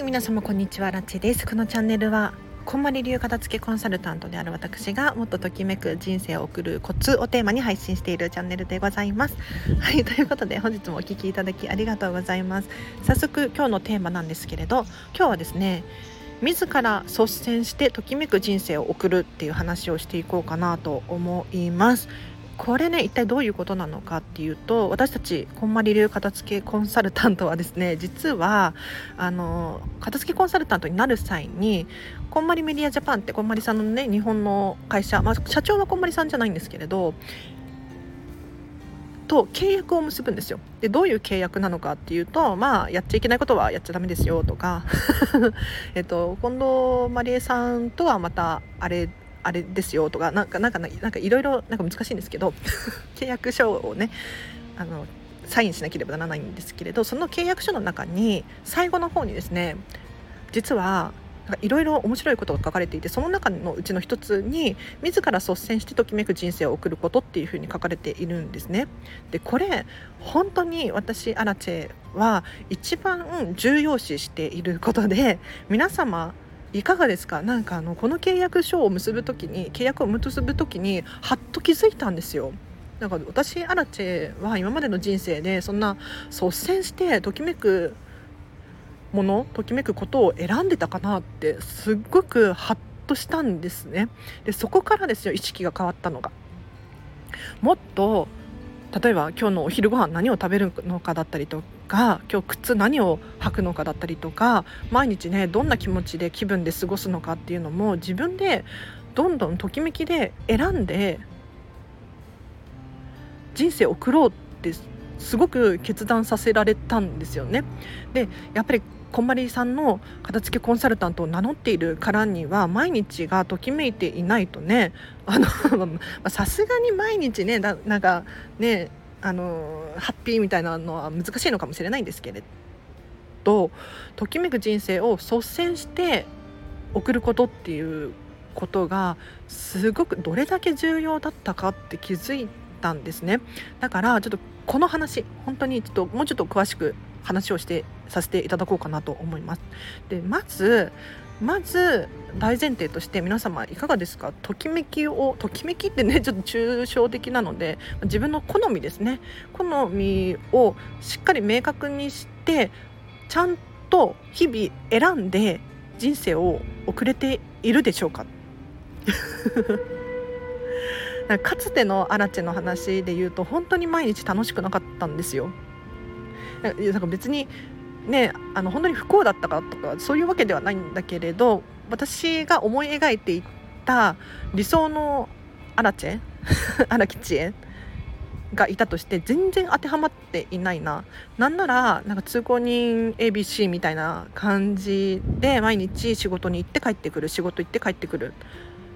い皆様こんにちはラチです。このチャンネルはこんまり流片付けコンサルタントである私がもっとときめく人生を送るコツをテーマに配信しているチャンネルでございます。はいということで本日もお聴きいただきありがとうございます。早速今日のテーマなんですけれど今日はですね自ら率先してときめく人生を送るっていう話をしていこうかなと思います。これね一体どういうことなのかっていうと私たちこんまり流片付けコンサルタントはですね 実はあの片付けコンサルタントになる際にこんまりメディアジャパンってこんまりさんのね日本の会社、まあ、社長はこんまりさんじゃないんですけれどと契約を結ぶんですよ。でどういう契約なのかっていうとまあやっちゃいけないことはやっちゃダメですよとか えっと近藤まりえさんとはまたあれあれですよとかなんかなんかなんかいろいろなんか難しいんですけど 契約書をねあのサインしなければならないんですけれどその契約書の中に最後の方にですね実はいろいろ面白いことが書かれていてその中のうちの一つに自ら率先してときめく人生を送ることっていうふうに書かれているんですね。でこれ本当に私アラチェは一番重要視していることで皆様いかがですか？なんかあのこの契約書を結ぶ時に契約を結ぶ時にはっと気づいたんですよ。なんか私アラチェは今までの人生でそんな率先してときめくものときめくことを選んでたかなってすっごくハッとしたんですね。でそこからですよ意識が変わったのが。もっと例えば今日のお昼ご飯何を食べるのかだったりとか今日靴何を履くのかだったりとか毎日ねどんな気持ちで気分で過ごすのかっていうのも自分でどんどんときめきで選んで人生を送ろうってすごく決断させられたんですよね。でやっぱりこんまりさんの片付けコンサルタントを名乗っているからには毎日がときめいていないとね。さすがに毎日ねなんかねあのハッピーみたいなのは難しいのかもしれないんですけれどときめく人生を率先して送ることっていうことがすごくどれだけ重要だったかって気づいたんですね。だからちょっとこの話本当にちょっともうちょっと詳しく話をしてさせていただこうかなと思います。でまずまず大前提として皆様いかがですか？ときめきをときめきってね ちょっと抽象的なので自分の好みですね好みをしっかり明確にしてちゃんと日々選んで人生を送れているでしょう か？かつてのアラチェの話で言うと本当に毎日楽しくなかったんですよ。なんか別にねあの本当に不幸だったかとかそういうわけではないんだけれど私が思い描いていた理想のアラチェ アラキチエがいたとして全然当てはまっていないな。なんならなんか通行人 ABC みたいな感じで毎日仕事に行って帰ってくる仕事行って帰ってくる。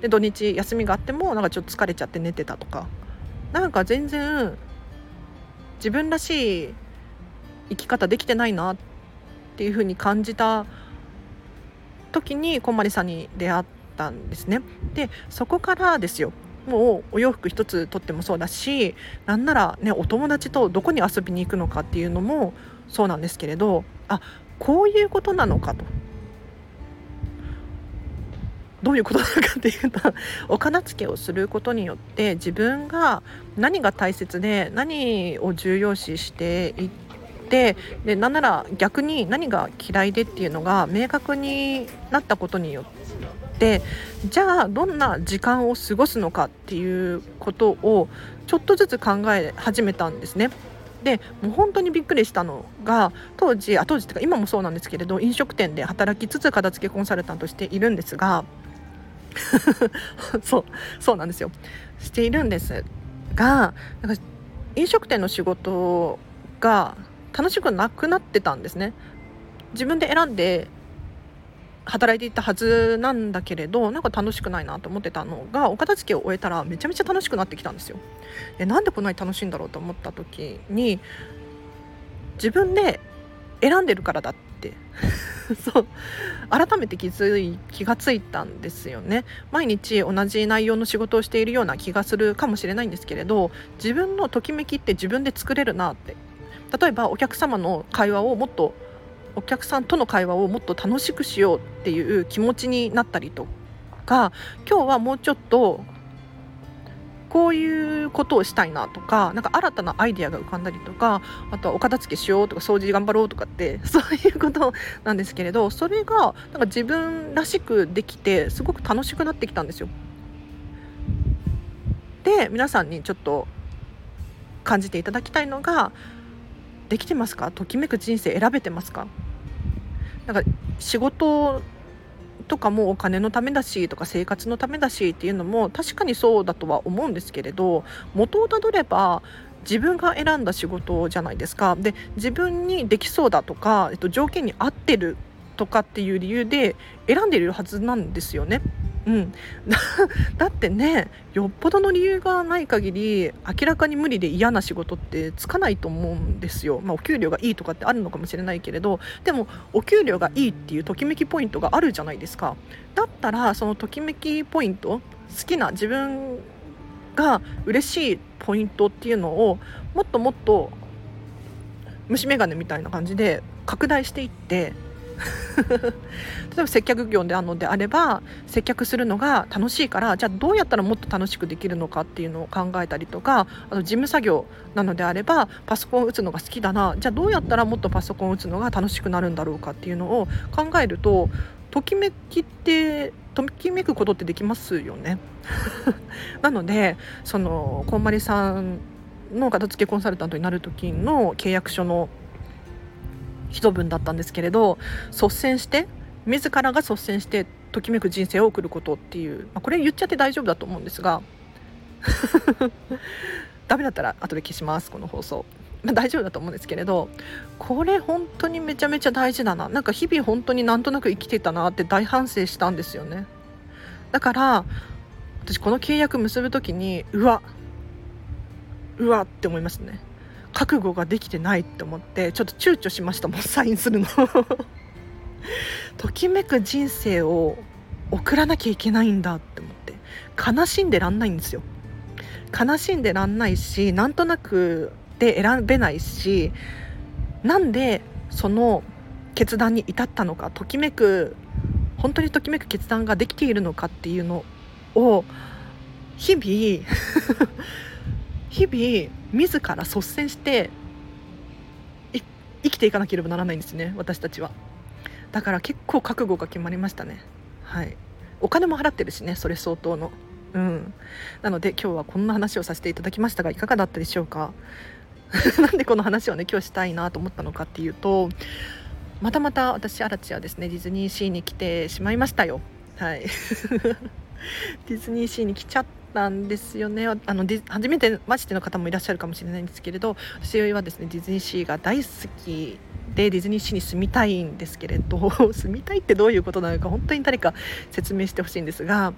で土日休みがあってもなんかちょっと疲れちゃって寝てたとか。なんか全然自分らしい生き方できてないなっていうふうに感じた時にこんまりさんに出会ったんですね。でそこからですよもうお洋服一つとってもそうだしなんならねお友達とどこに遊びに行くのかっていうのもそうなんですけれどあこういうことなのかと。どういうことなのかっていうとお片付けをすることによって自分が何が大切で何を重要視していてでなんなら逆に何が嫌いでっていうのが明確になったことによってじゃあどんな時間を過ごすのかっていうことをちょっとずつ考え始めたんですね。でもう本当にびっくりしたのが当時あ当時というか今もそうなんですけれど飲食店で働きつつ片付けコンサルタントしているんですが そうそうなんですよしているんですが飲食店の仕事が楽しくなくなってたんですね。自分で選んで働いていたはずなんだけれどなんか楽しくないなと思ってたのがお片付けを終えたらめちゃめちゃ楽しくなってきたんですよ。でなんでこんなに楽しいんだろうと思った時に自分で選んでるからだって。そう。改めて気づい気がついたんですよね。毎日同じ内容の仕事をしているような気がするかもしれないんですけれど自分のときめきって自分で作れるなって例えばお客様の会話をもっとお客さんとの会話をもっと楽しくしようっていう気持ちになったりとか今日はもうちょっとこういうことをしたいなとかなんか新たなアイデアが浮かんだりとかあとはお片付けしようとか掃除頑張ろうとかって そういうことなんですけれどそれがなんか自分らしくできてすごく楽しくなってきたんですよ。で皆さんにちょっと感じていただきたいのができてますか？ときめく人生選べてますか？なんか仕事とかもお金のためだしとか生活のためだしっていうのも確かにそうだとは思うんですけれど元をたどれば自分が選んだ仕事じゃないですか。で自分にできそうだとか、えっと、条件に合ってるとかっていう理由で選んでいるはずなんですよね。うん、だってねよっぽどの理由がない限り明らかに無理で嫌な仕事ってつかないと思うんですよ、まあ、お給料がいいとかってあるのかもしれないけれどでもお給料がいいっていうときめきポイントがあるじゃないですか。だったらそのときめきポイント好きな自分が嬉しいポイントっていうのをもっともっと虫眼鏡みたいな感じで拡大していって 例えば接客業であるのであれば接客するのが楽しいからじゃあどうやったらもっと楽しくできるのかっていうのを考えたりとかあと事務作業なのであればパソコンを打つのが好きだな。じゃあどうやったらもっとパソコンを打つのが楽しくなるんだろうかっていうのを考えるとときめきってときめくことってできますよね。なのでそのこんまりさんの片付けコンサルタントになる時の契約書の一文だったんですけれど率先して自らが率先してときめく人生を送ることっていう、まあ、これ言っちゃって大丈夫だと思うんですが ダメだったら後で消しますこの放送。まあ、大丈夫だと思うんですけれどこれ本当にめちゃめちゃ大事だな。なんか日々本当になんとなく生きてたなって大反省したんですよね。だから私この契約結ぶ時にうわうわって思いましたね。覚悟ができてないって思ってちょっと躊躇しましたもん サインするの。ときめく人生を送らなきゃいけないんだって思って悲しんでらんないんですよ。悲しんでらんないしなんとなくで選べないしなんでその決断に至ったのかときめく本当にときめく決断ができているのかっていうのを日々 日々自ら率先して生きていかなければならないんですね私たちは。だから結構覚悟が決まりましたね。はい。お金も払ってるしねそれ相当の。うん。なので今日はこんな話をさせていただきましたがいかがだったでしょうか？なんでこの話をね今日したいなと思ったのかっていうとまたまた私アラチはですねディズニーシーに来てしまいましたよ。はい。ディズニーシーに来ちゃったんですよね。あの初めてマジでの方もいらっしゃるかもしれないんですけれど私はですねディズニーシーが大好きでディズニーシーに住みたいんですけれど 住みたいってどういうことなのか本当に誰か説明してほしいんですが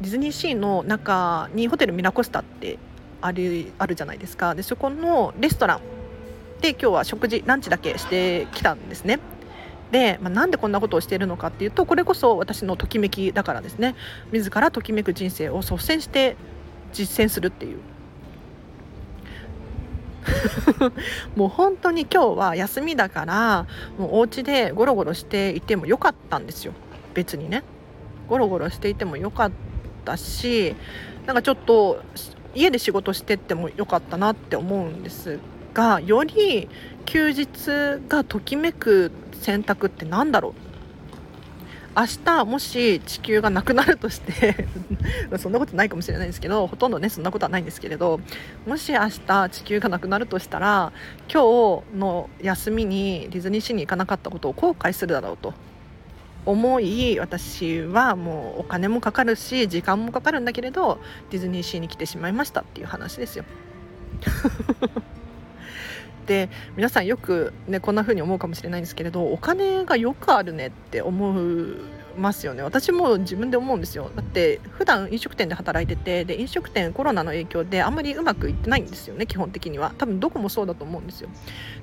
ディズニーシーの中にホテルミラコスタってあるあるじゃないですか。でそこのレストランで今日は食事ランチだけしてきたんですね。で、まあ、なんでこんなことをしているのかっていうとこれこそ私のときめきだからですね。自らときめく人生を率先して実践するっていう。もう本当に今日は休みだからもうお家でゴロゴロしていてもよかったんですよ。別にね。ゴロゴロしていてもよかったしなんかちょっと家で仕事してってもよかったなって思うんです。がより休日がときめく選択って何だろう？明日もし地球がなくなるとして そんなことないかもしれないですけどほとんどねそんなことはないんですけれどもし明日地球がなくなるとしたら今日の休みにディズニーシーに行かなかったことを後悔するだろうと思い私はもうお金もかかるし時間もかかるんだけれどディズニーシーに来てしまいましたっていう話ですよ。で皆さんよく、ね、こんな風に思うかもしれないんですけれどお金がよくあるねって思いますよね。私も自分で思うんですよ。だって普段飲食店で働いててで飲食店コロナの影響であんまりうまくいってないんですよね基本的には。多分どこもそうだと思うんですよ。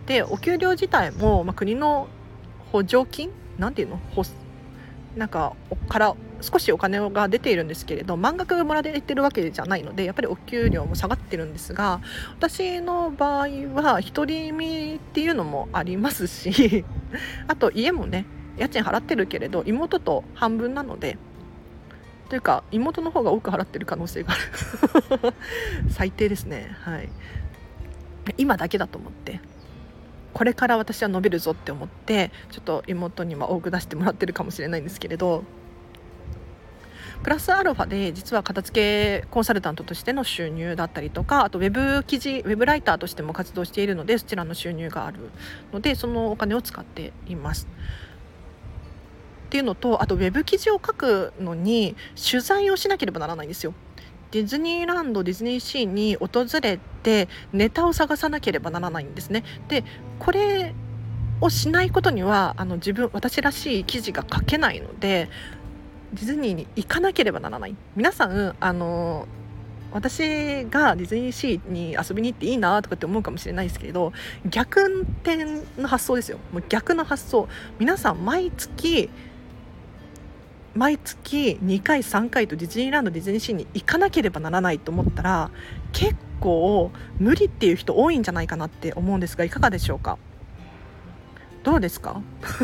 でお給料自体も、まあ、国の補助金？なんていうの？なんかから少しお金が出ているんですけれど満額もらえてるわけじゃないのでやっぱりお給料も下がってるんですが私の場合は独り身っていうのもありますし あと家もね家賃払ってるけれど妹と半分なのでというか妹の方が多く払ってる可能性がある。最低ですね。はい。今だけだと思ってこれから私は伸びるぞって思ってちょっと妹には多く出してもらってるかもしれないんですけれどプラスアルファで実は片付けコンサルタントとしての収入だったりとかあとウェブ記事ウェブライターとしても活動しているのでそちらの収入があるのでそのお金を使っています。っていうのとあとウェブ記事を書くのに取材をしなければならないんですよ。ディズニーランドディズニーシーに訪れてネタを探さなければならないんですね。でこれをしないことにはあの自分私らしい記事が書けないのでディズニーに行かなければならない。皆さんあの私がディズニーシーに遊びに行っていいなとかって思うかもしれないですけれど逆転の発想ですよ。もう逆の発想。皆さん毎月毎月2回3回とディズニーランドディズニーシーに行かなければならないと思ったら結構無理っていう人多いんじゃないかなって思うんですがいかがでしょうか？どうですか？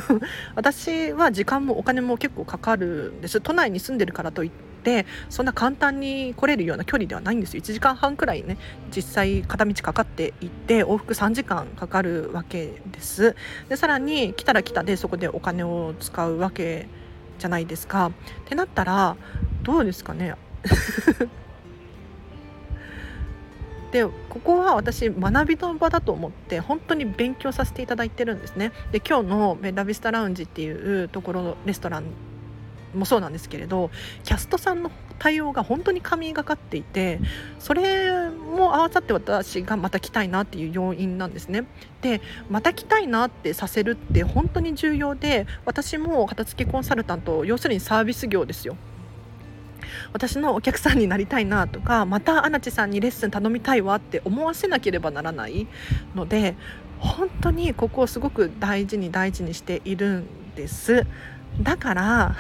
私は時間もお金も結構かかるんです。都内に住んでるからといってそんな簡単に来れるような距離ではないんですよ。1時間半くらいね実際片道かかっていって往復3時間かかるわけです。でさらに来たら来たでそこでお金を使うわけじゃないですか。ってなったらどうですかね？でここは私学びの場だと思って本当に勉強させていただいてるんですね。で今日のベラビスタラウンジっていうところレストランもそうなんですけれどキャストさんの対応が本当に神がかっていてそれも合わさって私がまた来たいなっていう要因なんですね。でまた来たいなってさせるって本当に重要で私も片付けコンサルタント要するにサービス業ですよ。私のお客さんになりたいなとかまたアナチさんにレッスン頼みたいわって思わせなければならないので本当にここをすごく大事に大事にしているんです。だから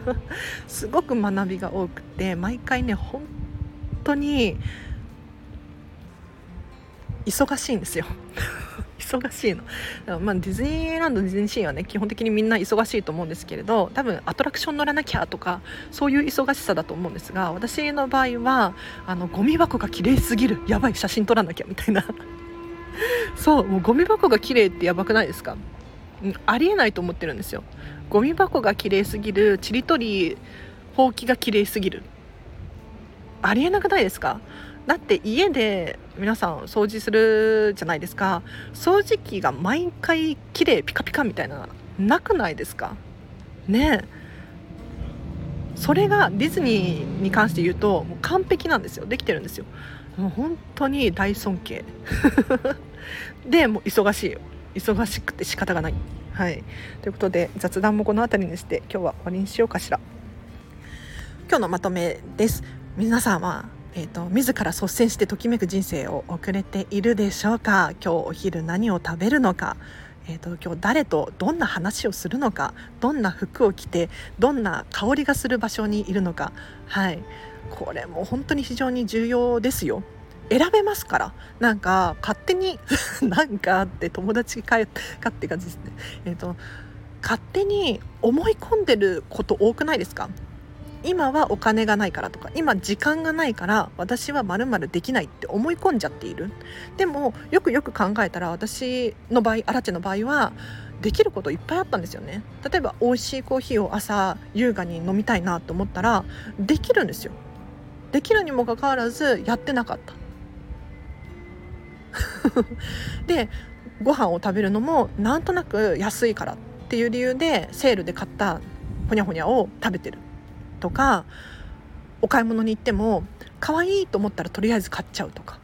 すごく学びが多くて毎回ね本当に忙しいんですよ。忙しいの、まあ、ディズニーランドディズニーシーはね基本的にみんな忙しいと思うんですけれど多分アトラクション乗らなきゃとかそういう忙しさだと思うんですが私の場合はあのゴミ箱が綺麗すぎる。やばい写真撮らなきゃみたいな。そうもうゴミ箱が綺麗ってやばくないですか？ありえないと思ってるんですよ。ゴミ箱が綺麗すぎるちりとりほうきが綺麗すぎる。ありえなくないですか？だって家で皆さん掃除するじゃないですか。掃除機が毎回綺麗ピカピカみたいななくないですか？ねそれがディズニーに関して言うともう完璧なんですよ。できてるんですよ。もう本当に大尊敬。でもう忙しい忙しくて仕方がない。はい。ということで雑談もこの辺りにして今日は終わりにしようかしら。今日のまとめです。皆さんはえーと、自ら率先してときめく人生を送れているでしょうか？今日お昼何を食べるのか、えーと、今日誰とどんな話をするのか？どんな服を着てどんな香りがする場所にいるのか？はい。これも本当に非常に重要ですよ。選べますから。なんか勝手に なんかって友達かかって感じですね。えっ、ー、と勝手に思い込んでること多くないですか？今はお金がないからとか今時間がないから私はまるまるできないって思い込んじゃっている。でもよくよく考えたら私の場合アラチェの場合はできることいっぱいあったんですよね。例えば美味しいコーヒーを朝優雅に飲みたいなと思ったらできるんですよ。できるにもかかわらずやってなかった。でご飯を食べるのもなんとなく安いからっていう理由でセールで買ったほにゃほにゃを食べてる。とかお買い物に行っても可愛いと思ったらとりあえず買っちゃうとか。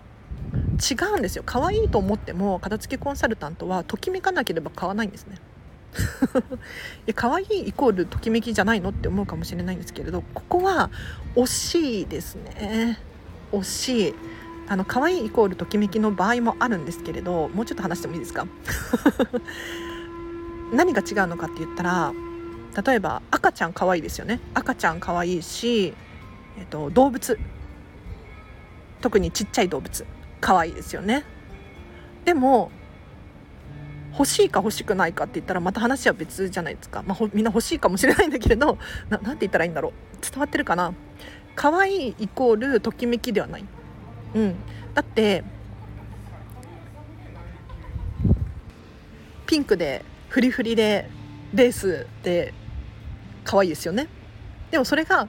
違うんですよ。可愛いと思っても片付けコンサルタントはときめかなければ買わないんですね。いや可愛いイコールときめきじゃないのって思うかもしれないんですけれどここは惜しいですね。惜しい。あの可愛いイコールときめきの場合もあるんですけれどもうちょっと話してもいいですか？何が違うのかって言ったら例えば赤ちゃん可愛いですよね。赤ちゃん可愛いし、えっと、動物。特にちっちゃい動物可愛いですよね。でも欲しいか欲しくないかって言ったらまた話は別じゃないですか、まあ、みんな欲しいかもしれないんだけれど ななんて言ったらいいんだろう。伝わってるかな？可愛いイコールときめきではない、うん、だってピンクでフリフリでレースで可愛いですよね。でもそれが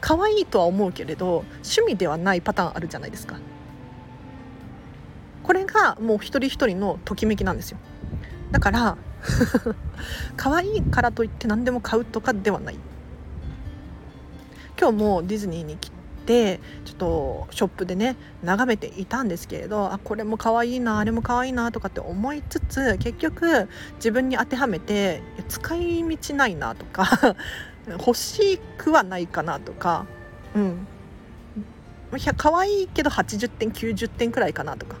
可愛いとは思うけれど趣味ではないパターンあるじゃないですか。これがもう一人一人のときめきなんですよ。だから 可愛いからといって何でも買うとかではない。今日もディズニーに来てちょっとショップでね眺めていたんですけれどあこれも可愛いなあれも可愛いなとかって思いつつ結局自分に当てはめて使い道ないなとか 欲しくはないかなとかうん。可愛いけど80点90点くらいかなとか。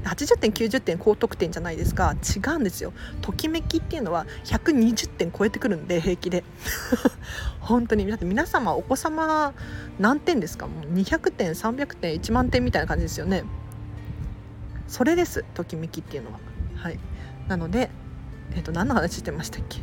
80点90点高得点じゃないですか。違うんですよ。ときめきっていうのは120点超えてくるんで平気で。本当に。だって皆様お子様何点ですか？もう200点300点1万点みたいな感じですよね。それです。ときめきっていうのは。はい。なのでえっ、と何の話してましたっけ？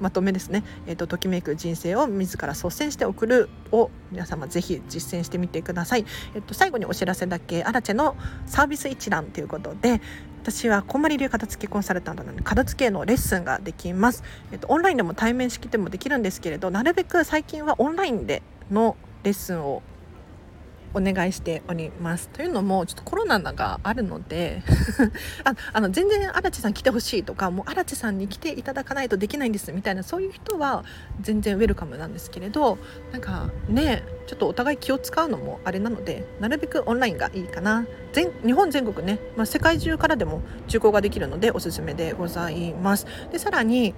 まとめですね、えーと、ときめく人生を自ら率先して送るを皆様ぜひ実践してみてください、えーと、最後にお知らせだけアラチェのサービス一覧ということで私はこんまり流片付けコンサルタントなので片付けのレッスンができます、えーと、とオンラインでも対面式でもできるんですけれどなるべく最近はオンラインでのレッスンをお願いしております。というのもちょっとコロナがあるので ああの全然荒地さん来てほしいとかもう荒地さんに来ていただかないとできないんですみたいなそういう人は全然ウェルカムなんですけれどなんかねちょっとお互い気を使うのもあれなのでなるべくオンラインがいいかな。全日本全国ね、まあ、世界中からでも受講ができるのでおすすめでございます。でさらに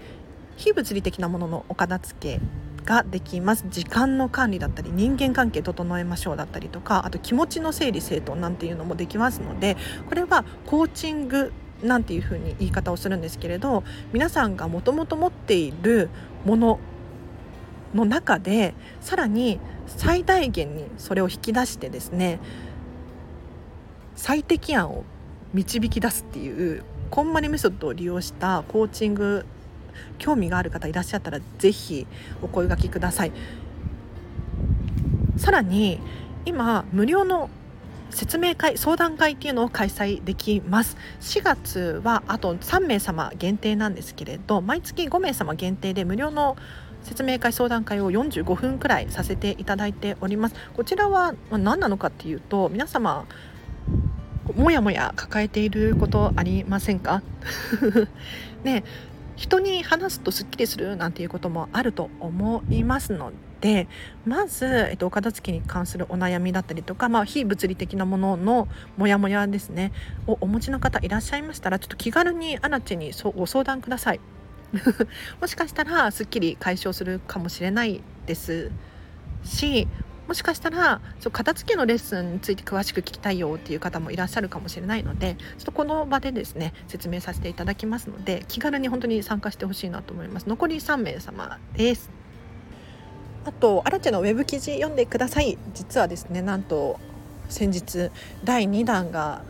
非物理的なもののお片付けができます。時間の管理だったり人間関係整えましょうだったりとかあと気持ちの整理整頓なんていうのもできますのでこれはコーチングなんていうふうに言い方をするんですけれど皆さんがもともと持っているものの中でさらに最大限にそれを引き出してですね最適案を導き出すっていうこんまりメソッドを利用したコーチング興味がある方いらっしゃったら是非お声がけください。さらに今無料の説明会相談会っていうのを開催できます。4月はあと3名様限定なんですけれど毎月5名様限定で無料の説明会相談会を45分くらいさせていただいております。こちらは何なのかっていうと皆様もやもや抱えていることありませんか？ね人に話すとすっきりするなんていうこともあると思いますのでまず、えっと、お片付けに関するお悩みだったりとか、まあ、非物理的なもののモヤモヤですねをお持ちの方いらっしゃいましたらちょっと気軽にアナチにご相談ください。もしかしたらすっきり解消するかもしれないですしもしかしたらそう片付けのレッスンについて詳しく聞きたいよっていう方もいらっしゃるかもしれないのでちょっとこの場でですね説明させていただきますので気軽に本当に参加してほしいなと思います。残り3名様です。あとアラチェのウェブ記事読んでください。実はですねなんと先日第2弾が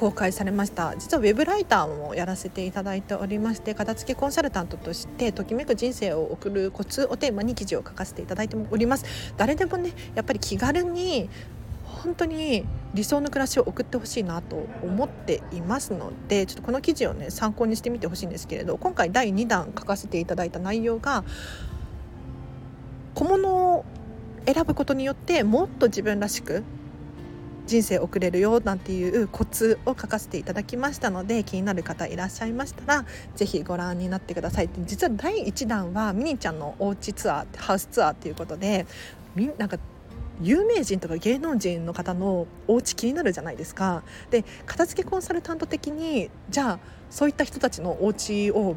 公開されました。実はウェブライターもやらせていただいておりまして片付けコンサルタントとしてときめく人生を送るコツをテーマに記事を書かせていただいております。誰でもねやっぱり気軽に本当に理想の暮らしを送ってほしいなと思っていますのでちょっとこの記事をね参考にしてみてほしいんですけれど今回第2弾書かせていただいた内容が小物を選ぶことによってもっと自分らしく人生送れるよなんていうコツを書かせていただきましたので気になる方いらっしゃいましたら是非ご覧になってください実は第1弾はミニちゃんのおうちツアーハウスツアーっていうことでみなんか有名人とか芸能人の方のお家気になるじゃないですか。で片付けコンサルタント的にじゃあそういった人たちのお家を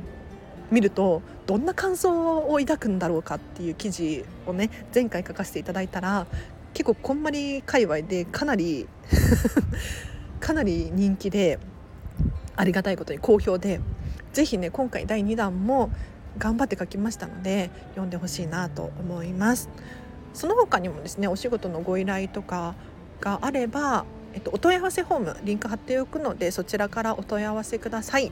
見るとどんな感想を抱くんだろうかっていう記事をね前回書かせていただいたら結構こんまり界隈でかなり かなり人気でありがたいことに好評で是非ね今回第2弾も頑張って書きましたので読んでほしいなと思います。その他にもですねお仕事のご依頼とかがあれば、えっと、お問い合わせフォームリンク貼っておくのでそちらからお問い合わせください。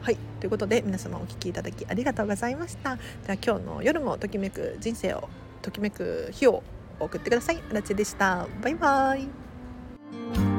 はいということで皆様お聴きいただきありがとうございました。では今日の夜もときめく人生をときめく日を送ってください。あらちでした。バイバーイ。